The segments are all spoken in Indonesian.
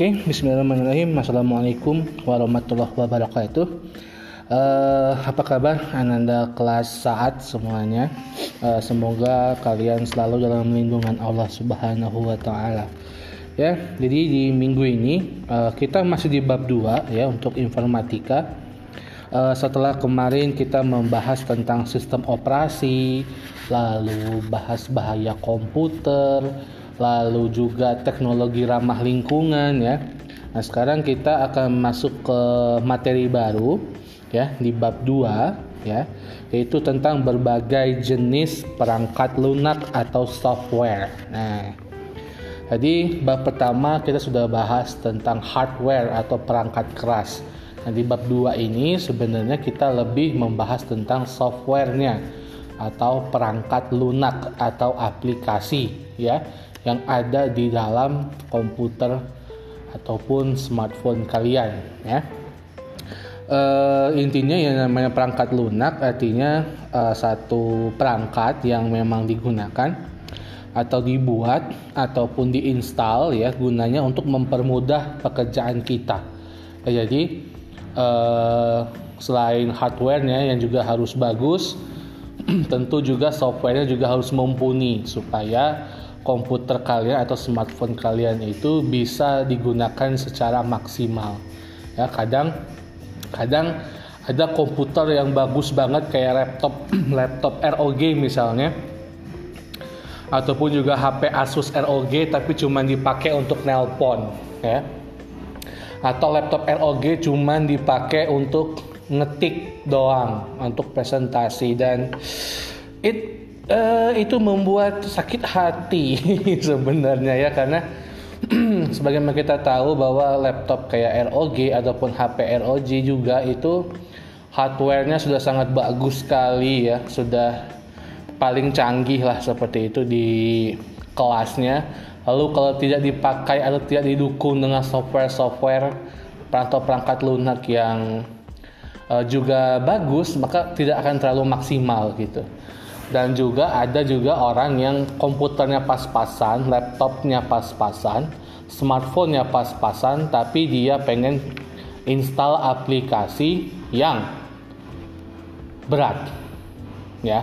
Oke, Bismillahirrahmanirrahim. Assalamualaikum warahmatullahi wabarakatuh. Uh, apa kabar Ananda kelas saat semuanya? Uh, semoga kalian selalu dalam lindungan Allah Subhanahu wa taala. Ya, jadi di minggu ini uh, kita masih di bab 2 ya untuk informatika. Uh, setelah kemarin kita membahas tentang sistem operasi, lalu bahas bahaya komputer, lalu juga teknologi ramah lingkungan ya. Nah, sekarang kita akan masuk ke materi baru ya di bab 2 ya, yaitu tentang berbagai jenis perangkat lunak atau software. Nah, jadi bab pertama kita sudah bahas tentang hardware atau perangkat keras. Nah, di bab 2 ini sebenarnya kita lebih membahas tentang softwarenya atau perangkat lunak atau aplikasi ya yang ada di dalam komputer ataupun smartphone kalian ya. Uh, intinya yang namanya perangkat lunak artinya uh, satu perangkat yang memang digunakan atau dibuat ataupun diinstal ya gunanya untuk mempermudah pekerjaan kita. Ya, jadi uh, selain hardwarenya yang juga harus bagus, tentu juga softwarenya juga harus mumpuni supaya komputer kalian atau smartphone kalian itu bisa digunakan secara maksimal. Ya, kadang kadang ada komputer yang bagus banget kayak laptop laptop ROG misalnya ataupun juga HP Asus ROG tapi cuma dipakai untuk nelpon ya atau laptop ROG cuma dipakai untuk ngetik doang untuk presentasi dan it uh, itu membuat sakit hati sebenarnya ya karena sebagaimana kita tahu bahwa laptop kayak ROG ataupun HP ROG juga itu hardwarenya sudah sangat bagus sekali ya sudah paling canggih lah seperti itu di kelasnya. Lalu kalau tidak dipakai atau tidak didukung dengan software-software atau perangkat lunak yang uh, juga bagus maka tidak akan terlalu maksimal gitu dan juga ada juga orang yang komputernya pas-pasan, laptopnya pas-pasan, smartphone-nya pas-pasan, tapi dia pengen install aplikasi yang berat, ya.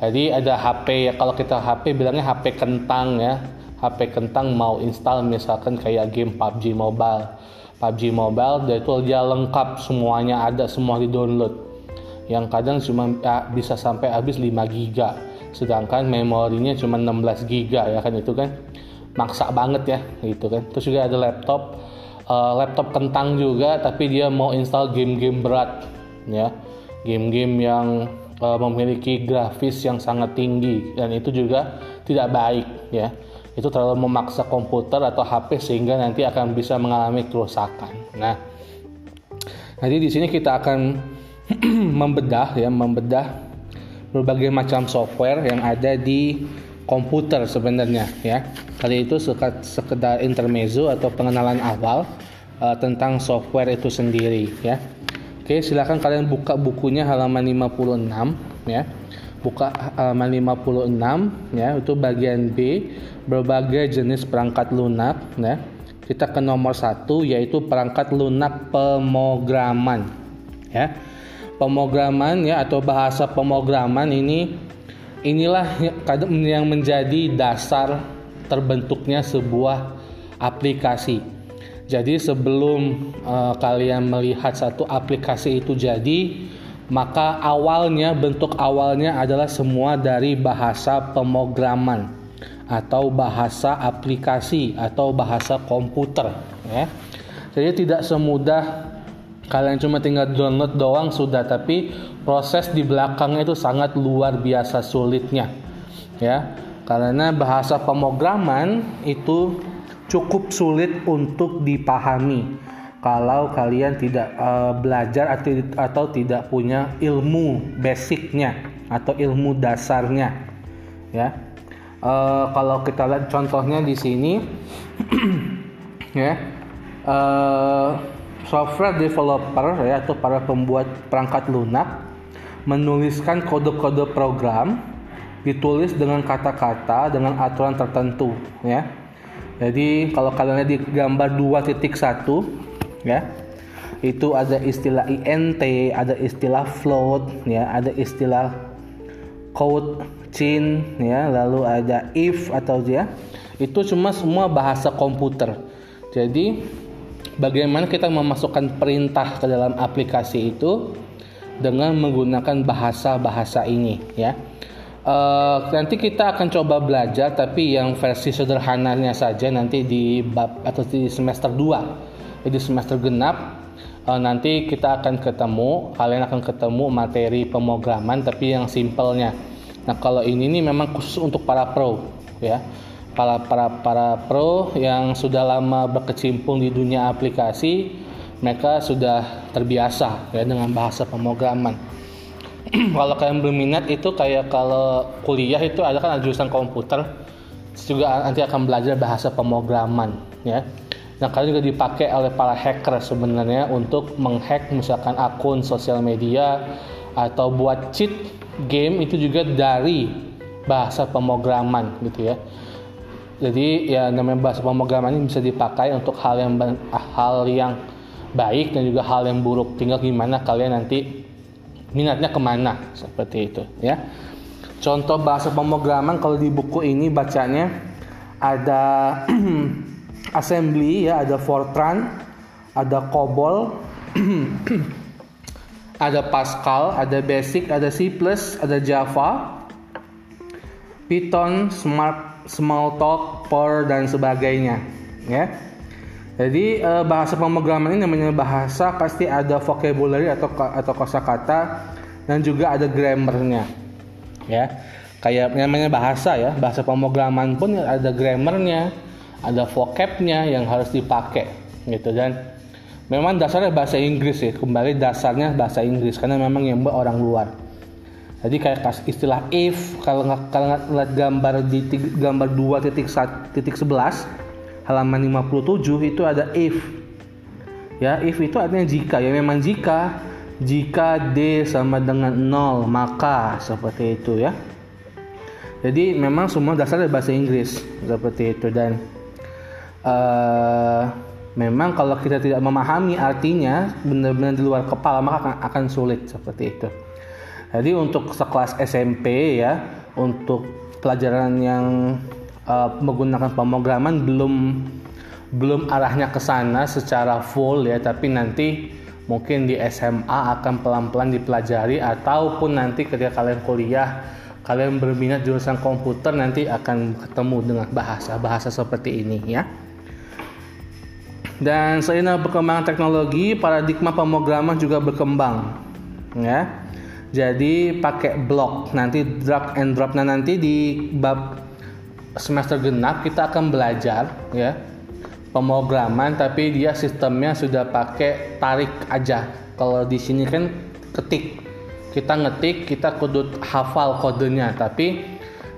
Jadi ada HP ya kalau kita HP bilangnya HP kentang ya, HP kentang mau install misalkan kayak game PUBG Mobile, PUBG Mobile, dia itu dia lengkap semuanya ada semua di download yang kadang cuma ya, bisa sampai habis 5 giga. Sedangkan memorinya cuma 16 giga ya kan itu kan maksa banget ya gitu kan. Terus juga ada laptop uh, laptop kentang juga tapi dia mau install game-game berat ya. Game-game yang uh, memiliki grafis yang sangat tinggi dan itu juga tidak baik ya. Itu terlalu memaksa komputer atau HP sehingga nanti akan bisa mengalami kerusakan. Nah jadi di sini kita akan membedah ya membedah berbagai macam software yang ada di komputer sebenarnya ya. Kali itu sekedar intermezzo atau pengenalan awal uh, tentang software itu sendiri ya. Oke, silakan kalian buka bukunya halaman 56 ya. Buka halaman 56 ya, itu bagian B berbagai jenis perangkat lunak ya. Kita ke nomor satu yaitu perangkat lunak pemrograman ya pemrograman ya atau bahasa pemrograman ini inilah yang menjadi dasar terbentuknya sebuah aplikasi. Jadi sebelum uh, kalian melihat satu aplikasi itu jadi, maka awalnya bentuk awalnya adalah semua dari bahasa pemrograman atau bahasa aplikasi atau bahasa komputer ya. Jadi tidak semudah kalian cuma tinggal download doang sudah tapi proses di belakangnya itu sangat luar biasa sulitnya ya. Karena bahasa pemrograman itu cukup sulit untuk dipahami kalau kalian tidak uh, belajar atau, atau tidak punya ilmu basicnya atau ilmu dasarnya ya. Uh, kalau kita lihat contohnya di sini ya uh, software developer ya atau para pembuat perangkat lunak menuliskan kode-kode program ditulis dengan kata-kata dengan aturan tertentu ya. Jadi kalau kalian lihat di gambar 2.1 ya, itu ada istilah int, ada istilah float, ya, ada istilah code chain, ya, lalu ada if atau ya. Itu cuma semua bahasa komputer. Jadi bagaimana kita memasukkan perintah ke dalam aplikasi itu dengan menggunakan bahasa-bahasa ini, ya. Uh, nanti kita akan coba belajar tapi yang versi sederhananya saja nanti di bab atau di semester 2 di semester genap uh, nanti kita akan ketemu kalian akan ketemu materi pemrograman tapi yang simpelnya nah kalau ini nih memang khusus untuk para pro ya para para para pro yang sudah lama berkecimpung di dunia aplikasi mereka sudah terbiasa ya dengan bahasa pemrograman. Kalau kalian berminat itu kayak kalau kuliah itu ada kan jurusan komputer juga nanti akan belajar bahasa pemrograman ya. Nah kalian juga dipakai oleh para hacker sebenarnya untuk menghack misalkan akun sosial media atau buat cheat game itu juga dari bahasa pemrograman gitu ya jadi ya namanya bahasa pemrograman ini bisa dipakai untuk hal yang hal yang baik dan juga hal yang buruk. Tinggal gimana kalian nanti minatnya ke mana seperti itu ya. Contoh bahasa pemrograman kalau di buku ini bacanya ada assembly ya ada Fortran ada COBOL ada Pascal ada Basic ada C++ ada Java Python Smart Smalltalk Power dan sebagainya ya jadi eh, bahasa pemrograman ini namanya bahasa pasti ada vocabulary atau atau kosakata dan juga ada grammarnya. Ya. Kayak namanya bahasa ya, bahasa pemrograman pun ada grammarnya, ada vocabnya yang harus dipakai gitu dan memang dasarnya bahasa Inggris ya, kembali dasarnya bahasa Inggris karena memang yang buat orang luar. Jadi kayak istilah if kalau kalau ngeliat gambar di gambar 2.1.11 halaman 57 itu ada if. Ya, if itu artinya jika. Ya memang jika jika D sama dengan 0 maka seperti itu ya. Jadi memang semua dasarnya bahasa Inggris seperti itu dan uh, memang kalau kita tidak memahami artinya benar-benar di luar kepala maka akan sulit seperti itu. Jadi untuk sekelas SMP ya, untuk pelajaran yang uh, menggunakan pemrograman belum belum arahnya ke sana secara full ya tapi nanti mungkin di SMA akan pelan-pelan dipelajari ataupun nanti ketika kalian kuliah kalian berminat jurusan komputer nanti akan ketemu dengan bahasa-bahasa seperti ini ya. Dan seiring perkembangan teknologi, paradigma pemrograman juga berkembang ya. Jadi pakai blok nanti drag and drop nah nanti di bab semester genap kita akan belajar ya pemrograman tapi dia sistemnya sudah pakai tarik aja. Kalau di sini kan ketik. Kita ngetik, kita kudu hafal kodenya, tapi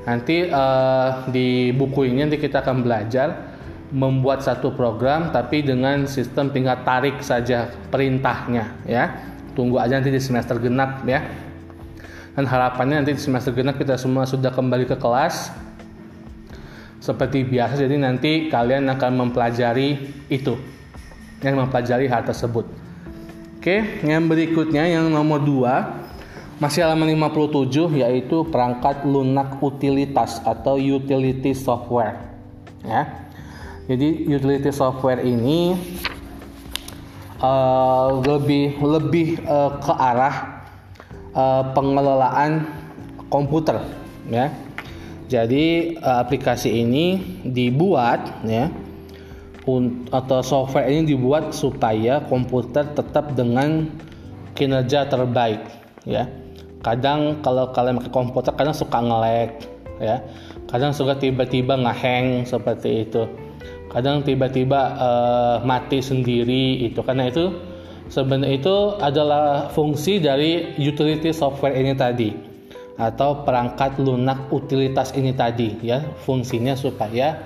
nanti uh, di buku ini nanti kita akan belajar membuat satu program tapi dengan sistem tinggal tarik saja perintahnya ya. Tunggu aja nanti di semester genap ya. Dan harapannya nanti di semester genap kita semua sudah kembali ke kelas. Seperti biasa jadi nanti kalian akan mempelajari itu yang mempelajari hal tersebut. Oke yang berikutnya yang nomor 2 masih halaman 57 yaitu perangkat lunak utilitas atau utility software ya. Jadi utility software ini uh, lebih lebih uh, ke arah uh, pengelolaan komputer ya jadi eh, aplikasi ini dibuat ya atau software ini dibuat supaya komputer tetap dengan kinerja terbaik ya. Kadang kalau kalian pakai komputer kadang suka nge-lag ya. Kadang suka tiba-tiba ngehang seperti itu. Kadang tiba-tiba uh, mati sendiri itu. Karena itu sebenarnya itu adalah fungsi dari utility software ini tadi. Atau perangkat lunak utilitas ini tadi ya. Fungsinya supaya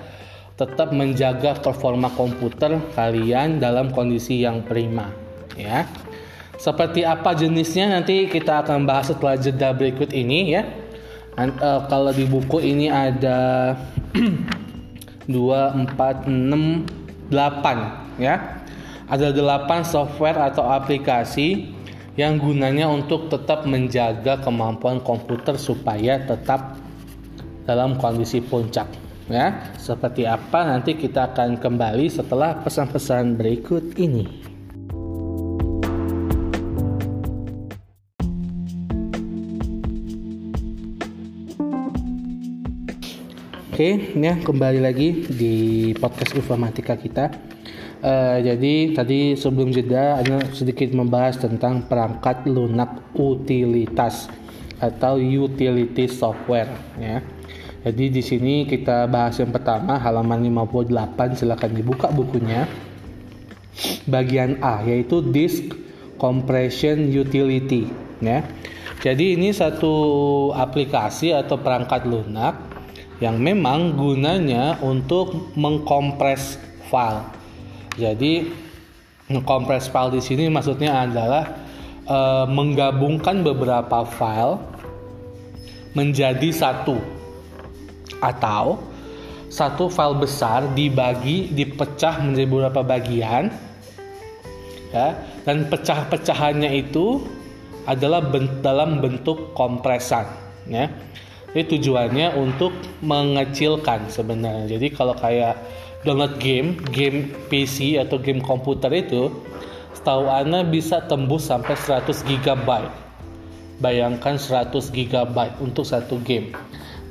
tetap menjaga performa komputer kalian dalam kondisi yang prima ya. Seperti apa jenisnya nanti kita akan bahas setelah jeda berikut ini ya. And, uh, kalau di buku ini ada 2 4 6 8 ya. Ada 8 software atau aplikasi yang gunanya untuk tetap menjaga kemampuan komputer supaya tetap dalam kondisi puncak ya. Seperti apa nanti kita akan kembali setelah pesan-pesan berikut ini. Oke, ya kembali lagi di podcast informatika kita. Uh, jadi tadi sebelum jeda ada sedikit membahas tentang perangkat lunak utilitas atau utility software ya. Jadi di sini kita bahas yang pertama halaman 58 silakan dibuka bukunya. Bagian A yaitu disk compression utility ya. Jadi ini satu aplikasi atau perangkat lunak yang memang gunanya untuk mengkompres file. Jadi mengkompres file di sini maksudnya adalah e, menggabungkan beberapa file menjadi satu. Atau satu file besar dibagi dipecah menjadi beberapa bagian ya. Dan pecah-pecahannya itu adalah ben, dalam bentuk kompresan ya jadi tujuannya untuk mengecilkan sebenarnya. Jadi kalau kayak download game, game PC atau game komputer itu, setahu Ana bisa tembus sampai 100 GB. Bayangkan 100 GB untuk satu game.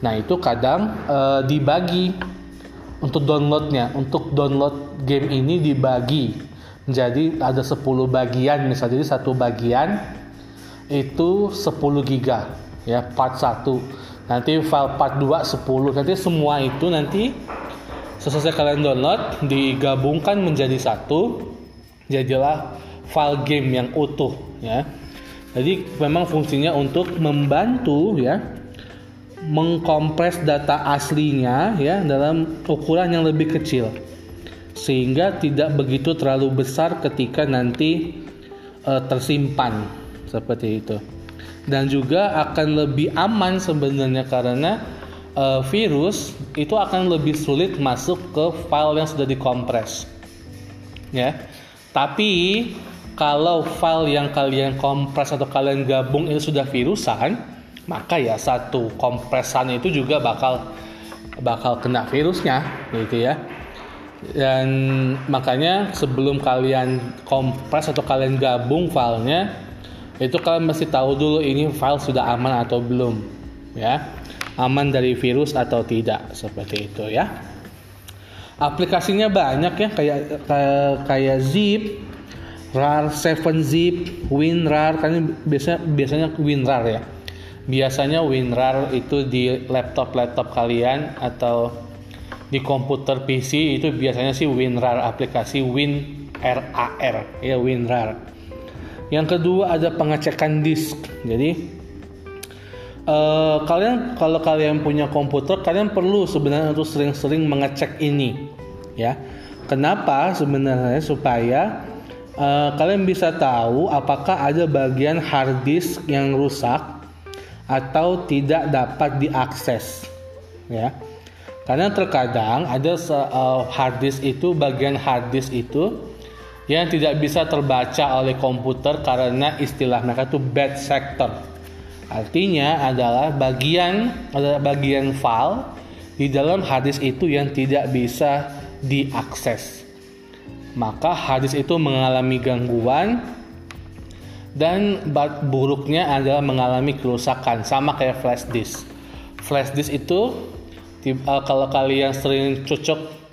Nah itu kadang e, dibagi untuk downloadnya. Untuk download game ini dibagi menjadi ada 10 bagian misalnya. Jadi satu bagian itu 10 GB ya part 1 nanti file part 2 10 nanti semua itu nanti selesai kalian download digabungkan menjadi satu jadilah file game yang utuh ya. Jadi memang fungsinya untuk membantu ya mengkompres data aslinya ya dalam ukuran yang lebih kecil. Sehingga tidak begitu terlalu besar ketika nanti e, tersimpan seperti itu dan juga akan lebih aman sebenarnya karena uh, virus itu akan lebih sulit masuk ke file yang sudah dikompres. Ya. Tapi kalau file yang kalian kompres atau kalian gabung itu sudah virusan, maka ya satu kompresan itu juga bakal bakal kena virusnya gitu ya. Dan makanya sebelum kalian kompres atau kalian gabung filenya itu kalian mesti tahu dulu ini file sudah aman atau belum ya. Aman dari virus atau tidak seperti itu ya. Aplikasinya banyak ya kayak kayak, kayak zip rar 7 zip winrar. Kan biasanya biasanya winrar ya. Biasanya winrar itu di laptop laptop kalian atau di komputer PC itu biasanya sih WinRAR aplikasi WinRAR ya WinRAR yang kedua ada pengecekan disk. Jadi uh, kalian kalau kalian punya komputer, kalian perlu sebenarnya untuk sering-sering mengecek ini, ya. Kenapa sebenarnya supaya uh, kalian bisa tahu apakah ada bagian hard disk yang rusak atau tidak dapat diakses, ya. Karena terkadang ada uh, hard disk itu bagian hard disk itu yang tidak bisa terbaca oleh komputer karena istilah mereka itu bad sector. Artinya adalah bagian adalah bagian file di dalam hadis itu yang tidak bisa diakses. Maka hadis itu mengalami gangguan dan buruknya adalah mengalami kerusakan sama kayak flash disk. Flash disk itu eh, kalau kalian sering cocok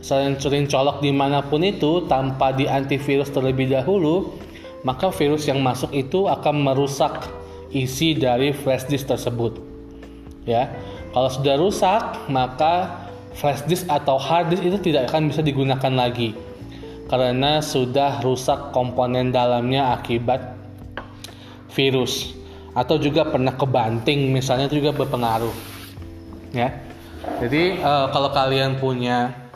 sering colok di mana pun itu tanpa di antivirus terlebih dahulu, maka virus yang masuk itu akan merusak isi dari flash disk tersebut. Ya, kalau sudah rusak, maka flash disk atau hard disk itu tidak akan bisa digunakan lagi karena sudah rusak komponen dalamnya akibat virus atau juga pernah kebanting misalnya itu juga berpengaruh ya jadi uh, kalau kalian punya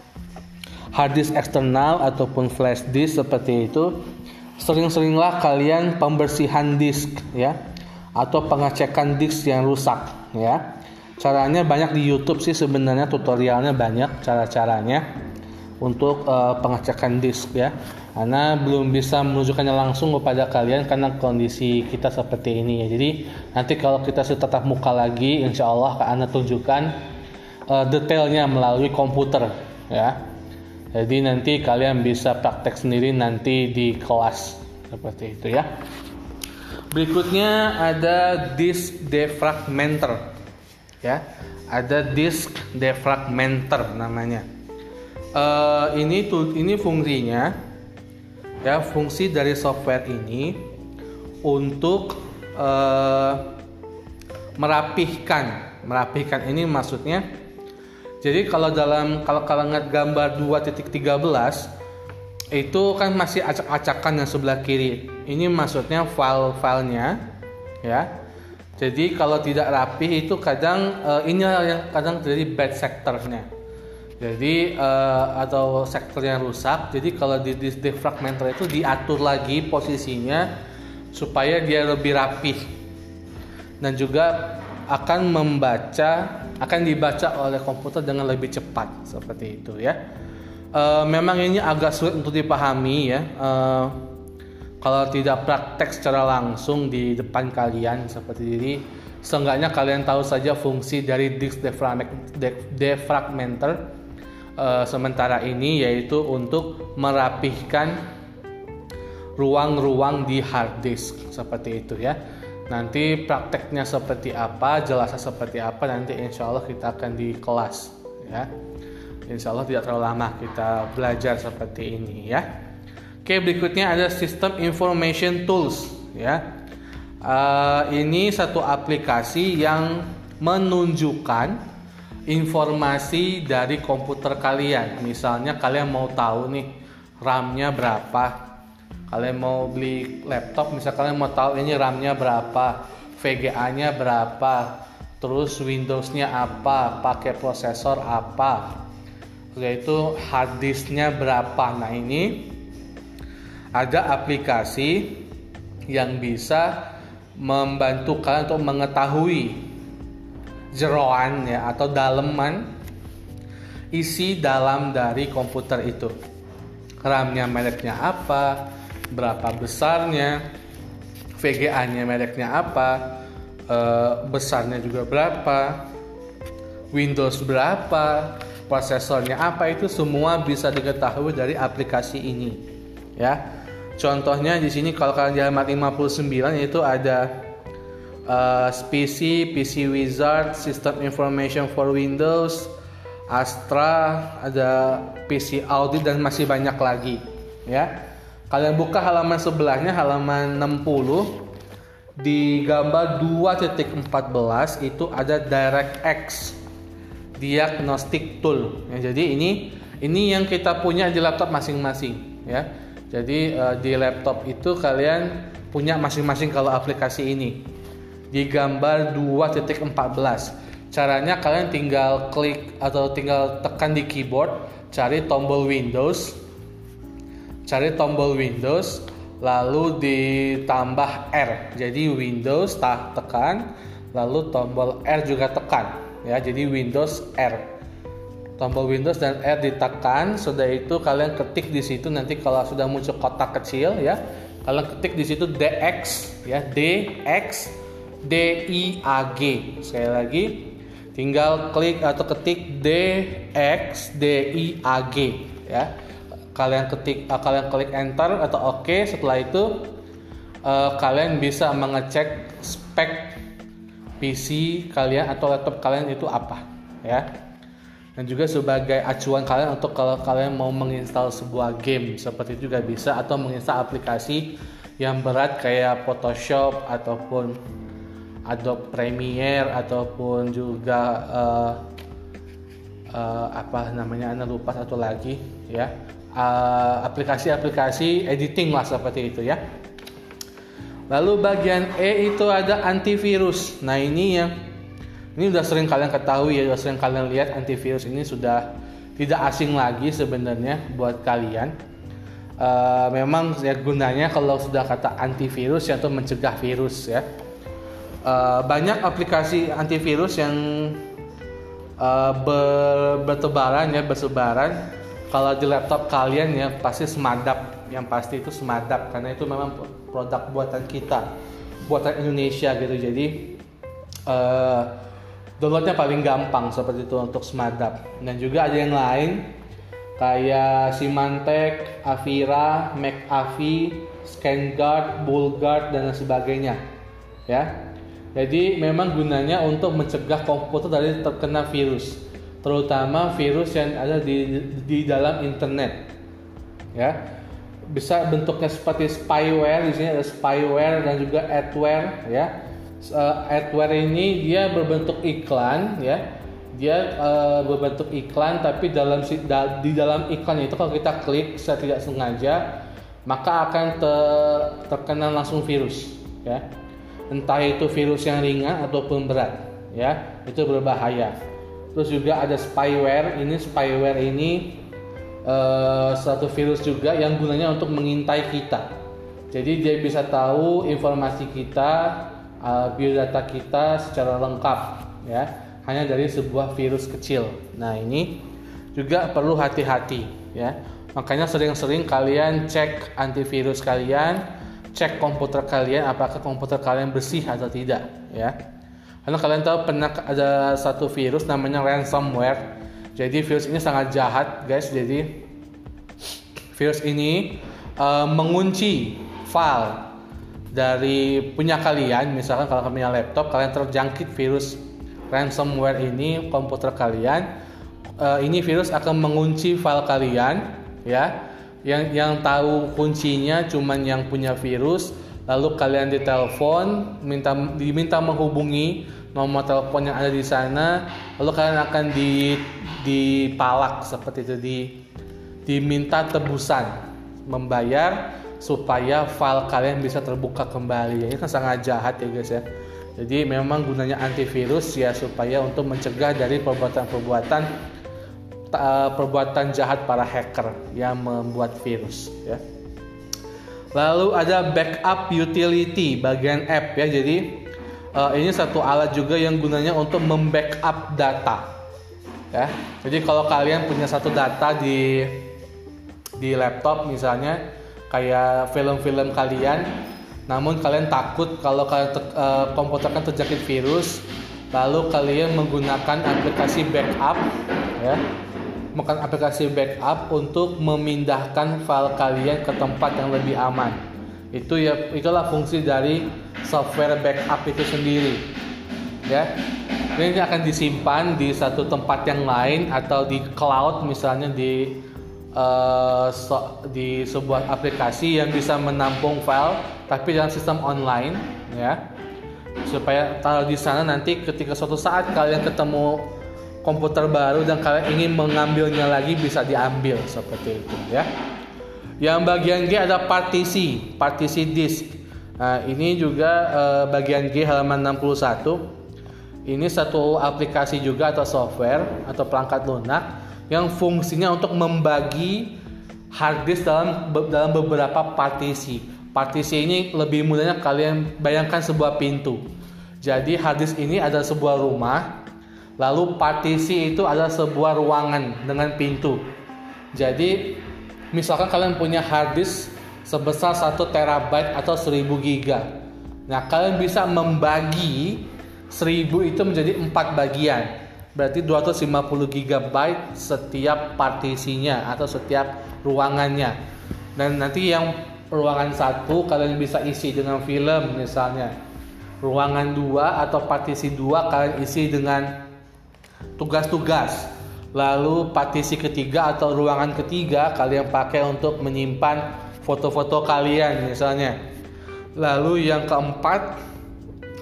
hard disk eksternal ataupun flash disk seperti itu sering-seringlah kalian pembersihan disk ya atau pengecekan disk yang rusak ya. Caranya banyak di YouTube sih sebenarnya tutorialnya banyak cara-caranya untuk uh, pengecekan disk ya. Karena belum bisa menunjukkannya langsung kepada kalian karena kondisi kita seperti ini ya. Jadi nanti kalau kita sudah tetap muka lagi insya Allah akan tunjukkan uh, detailnya melalui komputer ya jadi nanti kalian bisa praktek sendiri nanti di kelas. Seperti itu ya. Berikutnya ada disk defragmenter. Ya ada disk defragmenter namanya. Uh, ini tuh ini fungsinya ya fungsi dari software ini untuk uh, merapihkan. Merapihkan ini maksudnya jadi kalau dalam kalau kalangan gambar 2.13 itu kan masih acak-acakan yang sebelah kiri. Ini maksudnya file-filenya ya. Jadi kalau tidak rapi itu kadang uh, ini yang kadang jadi bad sectornya. Jadi uh, atau sektor yang rusak. Jadi kalau di disk defragmenter itu diatur lagi posisinya supaya dia lebih rapih. Dan juga akan membaca akan dibaca oleh komputer dengan lebih cepat seperti itu ya. Uh, memang ini agak sulit untuk dipahami ya. Uh, kalau tidak praktek secara langsung di depan kalian seperti ini, seenggaknya kalian tahu saja fungsi dari disk defragmenter uh, sementara ini yaitu untuk merapihkan ruang-ruang di hard disk seperti itu ya. Nanti prakteknya seperti apa, jelasnya seperti apa nanti insya Allah kita akan di kelas ya. Insya Allah tidak terlalu lama kita belajar seperti ini ya. Oke berikutnya ada sistem information tools ya. Uh, ini satu aplikasi yang menunjukkan informasi dari komputer kalian. Misalnya kalian mau tahu nih RAM-nya berapa. Kalian mau beli laptop, misalnya kalian mau tahu ini RAM-nya berapa, VGA-nya berapa, terus Windows-nya apa, pakai prosesor apa, yaitu hard disk-nya berapa. Nah, ini ada aplikasi yang bisa membantu kalian untuk mengetahui jeroan ya atau daleman isi dalam dari komputer itu. RAM-nya mereknya apa, berapa besarnya, VGA-nya mereknya apa, e, besarnya juga berapa, Windows berapa, prosesornya apa itu semua bisa diketahui dari aplikasi ini. Ya. Contohnya di sini kalau kalian halaman 59 itu ada uh, PC, PC Wizard, System Information for Windows, Astra, ada PC Audit dan masih banyak lagi ya. Kalian buka halaman sebelahnya halaman 60 di gambar 2.14 itu ada DirectX Diagnostic Tool. Ya, jadi ini ini yang kita punya di laptop masing-masing ya. Jadi uh, di laptop itu kalian punya masing-masing kalau aplikasi ini di gambar 2.14. Caranya kalian tinggal klik atau tinggal tekan di keyboard, cari tombol Windows, cari tombol Windows, lalu ditambah R. Jadi Windows tak tekan, lalu tombol R juga tekan, ya. Jadi Windows R. Tombol Windows dan R ditekan, sudah itu kalian ketik di situ nanti kalau sudah muncul kotak kecil ya, kalian ketik di situ DX ya, DX D I A G. Sekali lagi tinggal klik atau ketik D X D I A G ya. Kalian ketik uh, kalian klik enter atau oke OK. setelah itu uh, kalian bisa mengecek spek PC kalian atau laptop kalian itu apa ya. Dan juga sebagai acuan kalian untuk kalau kalian mau menginstal sebuah game seperti itu juga bisa atau menginstal aplikasi yang berat kayak Photoshop ataupun Adobe Premiere ataupun juga uh, uh, apa namanya anda lupa satu lagi ya aplikasi-aplikasi uh, editing lah seperti itu ya. Lalu bagian E itu ada antivirus. Nah ini yang ini sudah sering kalian ketahui ya sudah sering kalian lihat antivirus ini sudah tidak asing lagi sebenarnya buat kalian. Uh, memang ya gunanya kalau sudah kata antivirus yaitu mencegah virus ya. Uh, banyak aplikasi antivirus yang uh, ber, bertebaran ya bersebaran kalau di laptop kalian ya pasti semadap. Yang pasti itu semadap karena itu memang produk buatan kita buatan Indonesia gitu. Jadi uh, downloadnya paling gampang seperti itu untuk semadap. Dan juga ada yang lain kayak Symantec, Avira, McAfee, ScanGuard, BullGuard dan sebagainya ya. Jadi memang gunanya untuk mencegah komputer dari terkena virus, terutama virus yang ada di di dalam internet. Ya. Bisa bentuknya seperti spyware, di sini ada spyware dan juga adware ya. Uh, adware ini dia berbentuk iklan ya. Dia uh, berbentuk iklan tapi dalam di dalam iklan itu kalau kita klik secara tidak sengaja maka akan ter, terkena langsung virus ya entah itu virus yang ringan ataupun berat ya itu berbahaya terus juga ada spyware. Ini spyware ini uh, satu virus juga yang gunanya untuk mengintai kita. Jadi dia bisa tahu informasi kita uh, biodata kita secara lengkap ya. Hanya dari sebuah virus kecil. Nah ini juga perlu hati-hati ya. Makanya sering-sering kalian cek antivirus kalian cek komputer kalian apakah komputer kalian bersih atau tidak ya karena kalian tahu pernah ada satu virus namanya ransomware? Jadi virus ini sangat jahat guys. Jadi virus ini uh, mengunci file dari punya kalian. Misalkan kalau kalian punya laptop kalian terjangkit virus ransomware ini komputer kalian. Uh, ini virus akan mengunci file kalian ya. Yang yang tahu kuncinya cuman yang punya virus lalu kalian ditelepon minta diminta menghubungi nomor telepon yang ada di sana. Lalu kalian akan di dipalak seperti itu di diminta tebusan membayar supaya file kalian bisa terbuka kembali. Ini kan sangat jahat ya guys ya. Jadi memang gunanya antivirus ya supaya untuk mencegah dari perbuatan-perbuatan uh, perbuatan jahat para hacker yang membuat virus ya. Lalu ada backup utility bagian app ya. Jadi uh, ini satu alat juga yang gunanya untuk membackup data. Ya. Jadi kalau kalian punya satu data di di laptop misalnya kayak film-film kalian namun kalian takut kalau kalian uh, komputer kan terjangkit virus lalu kalian menggunakan aplikasi backup ya menggunakan aplikasi backup untuk memindahkan file kalian ke tempat yang lebih aman. Itu ya itulah fungsi dari software backup itu sendiri. Ya. Ini akan disimpan di satu tempat yang lain atau di cloud misalnya di uh, so, di sebuah aplikasi yang bisa menampung file tapi dalam sistem online ya supaya kalau di sana nanti ketika suatu saat kalian ketemu komputer baru dan kalian ingin mengambilnya lagi bisa diambil seperti itu ya. Yang bagian G ada partisi, partisi disk. Nah, ini juga eh, bagian G halaman 61. Ini satu aplikasi juga atau software atau perangkat lunak yang fungsinya untuk membagi hard disk dalam dalam beberapa partisi. Partisi ini lebih mudahnya kalian bayangkan sebuah pintu. Jadi hard disk ini ada sebuah rumah Lalu partisi itu adalah sebuah ruangan dengan pintu. Jadi misalkan kalian punya hard disk sebesar 1 terabyte atau 1000 giga. Nah, kalian bisa membagi 1000 itu menjadi empat bagian. Berarti 250 gigabyte setiap partisinya atau setiap ruangannya. Dan nanti yang ruangan satu kalian bisa isi dengan film misalnya. Ruangan dua atau partisi dua kalian isi dengan tugas-tugas. Lalu partisi ketiga atau ruangan ketiga kalian pakai untuk menyimpan foto-foto kalian misalnya. Lalu yang keempat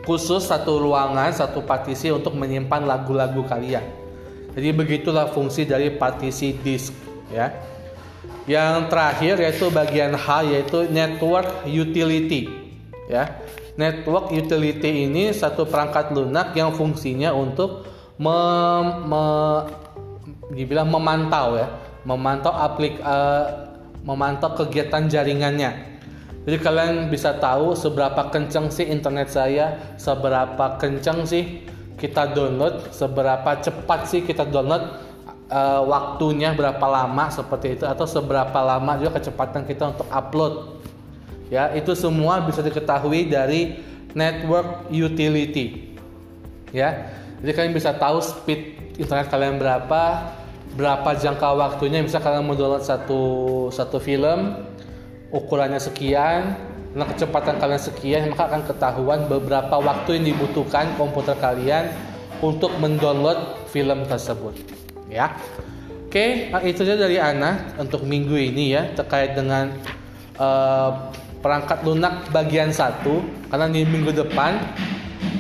khusus satu ruangan, satu partisi untuk menyimpan lagu-lagu kalian. Jadi begitulah fungsi dari partisi disk ya. Yang terakhir yaitu bagian H yaitu network utility ya. Network utility ini satu perangkat lunak yang fungsinya untuk mem, me, dibilang memantau ya, memantau aplik, uh, memantau kegiatan jaringannya. Jadi kalian bisa tahu seberapa kencang sih internet saya, seberapa kencang sih kita download seberapa cepat sih kita download uh, waktunya berapa lama seperti itu atau seberapa lama juga kecepatan kita untuk upload. Ya itu semua bisa diketahui dari network utility. Ya jadi kalian bisa tahu speed internet kalian berapa berapa jangka waktunya. Bisa kalian mau download satu satu film ukurannya sekian dengan kecepatan kalian sekian maka akan ketahuan beberapa waktu yang dibutuhkan komputer kalian untuk mendownload film tersebut. Ya. Oke nah, itu saja dari Ana untuk minggu ini ya terkait dengan uh, perangkat lunak bagian satu. Karena di minggu depan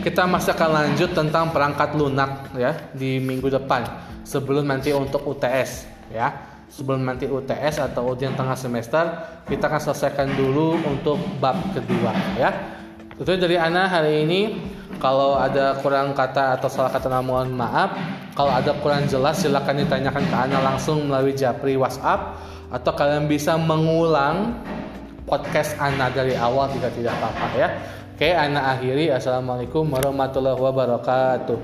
kita masih akan lanjut tentang perangkat lunak ya di minggu depan. Sebelum nanti untuk UTS ya. Sebelum nanti UTS atau ujian tengah semester kita akan selesaikan dulu untuk bab kedua ya. Itu dari Ana hari ini. Kalau ada kurang kata atau salah kata mohon maaf. Kalau ada kurang jelas silahkan ditanyakan ke Ana langsung melalui Japri WhatsApp. Atau kalian bisa mengulang podcast Ana dari awal jika tidak apa-apa ya Oke, Ana akhiri. Assalamualaikum warahmatullahi wabarakatuh.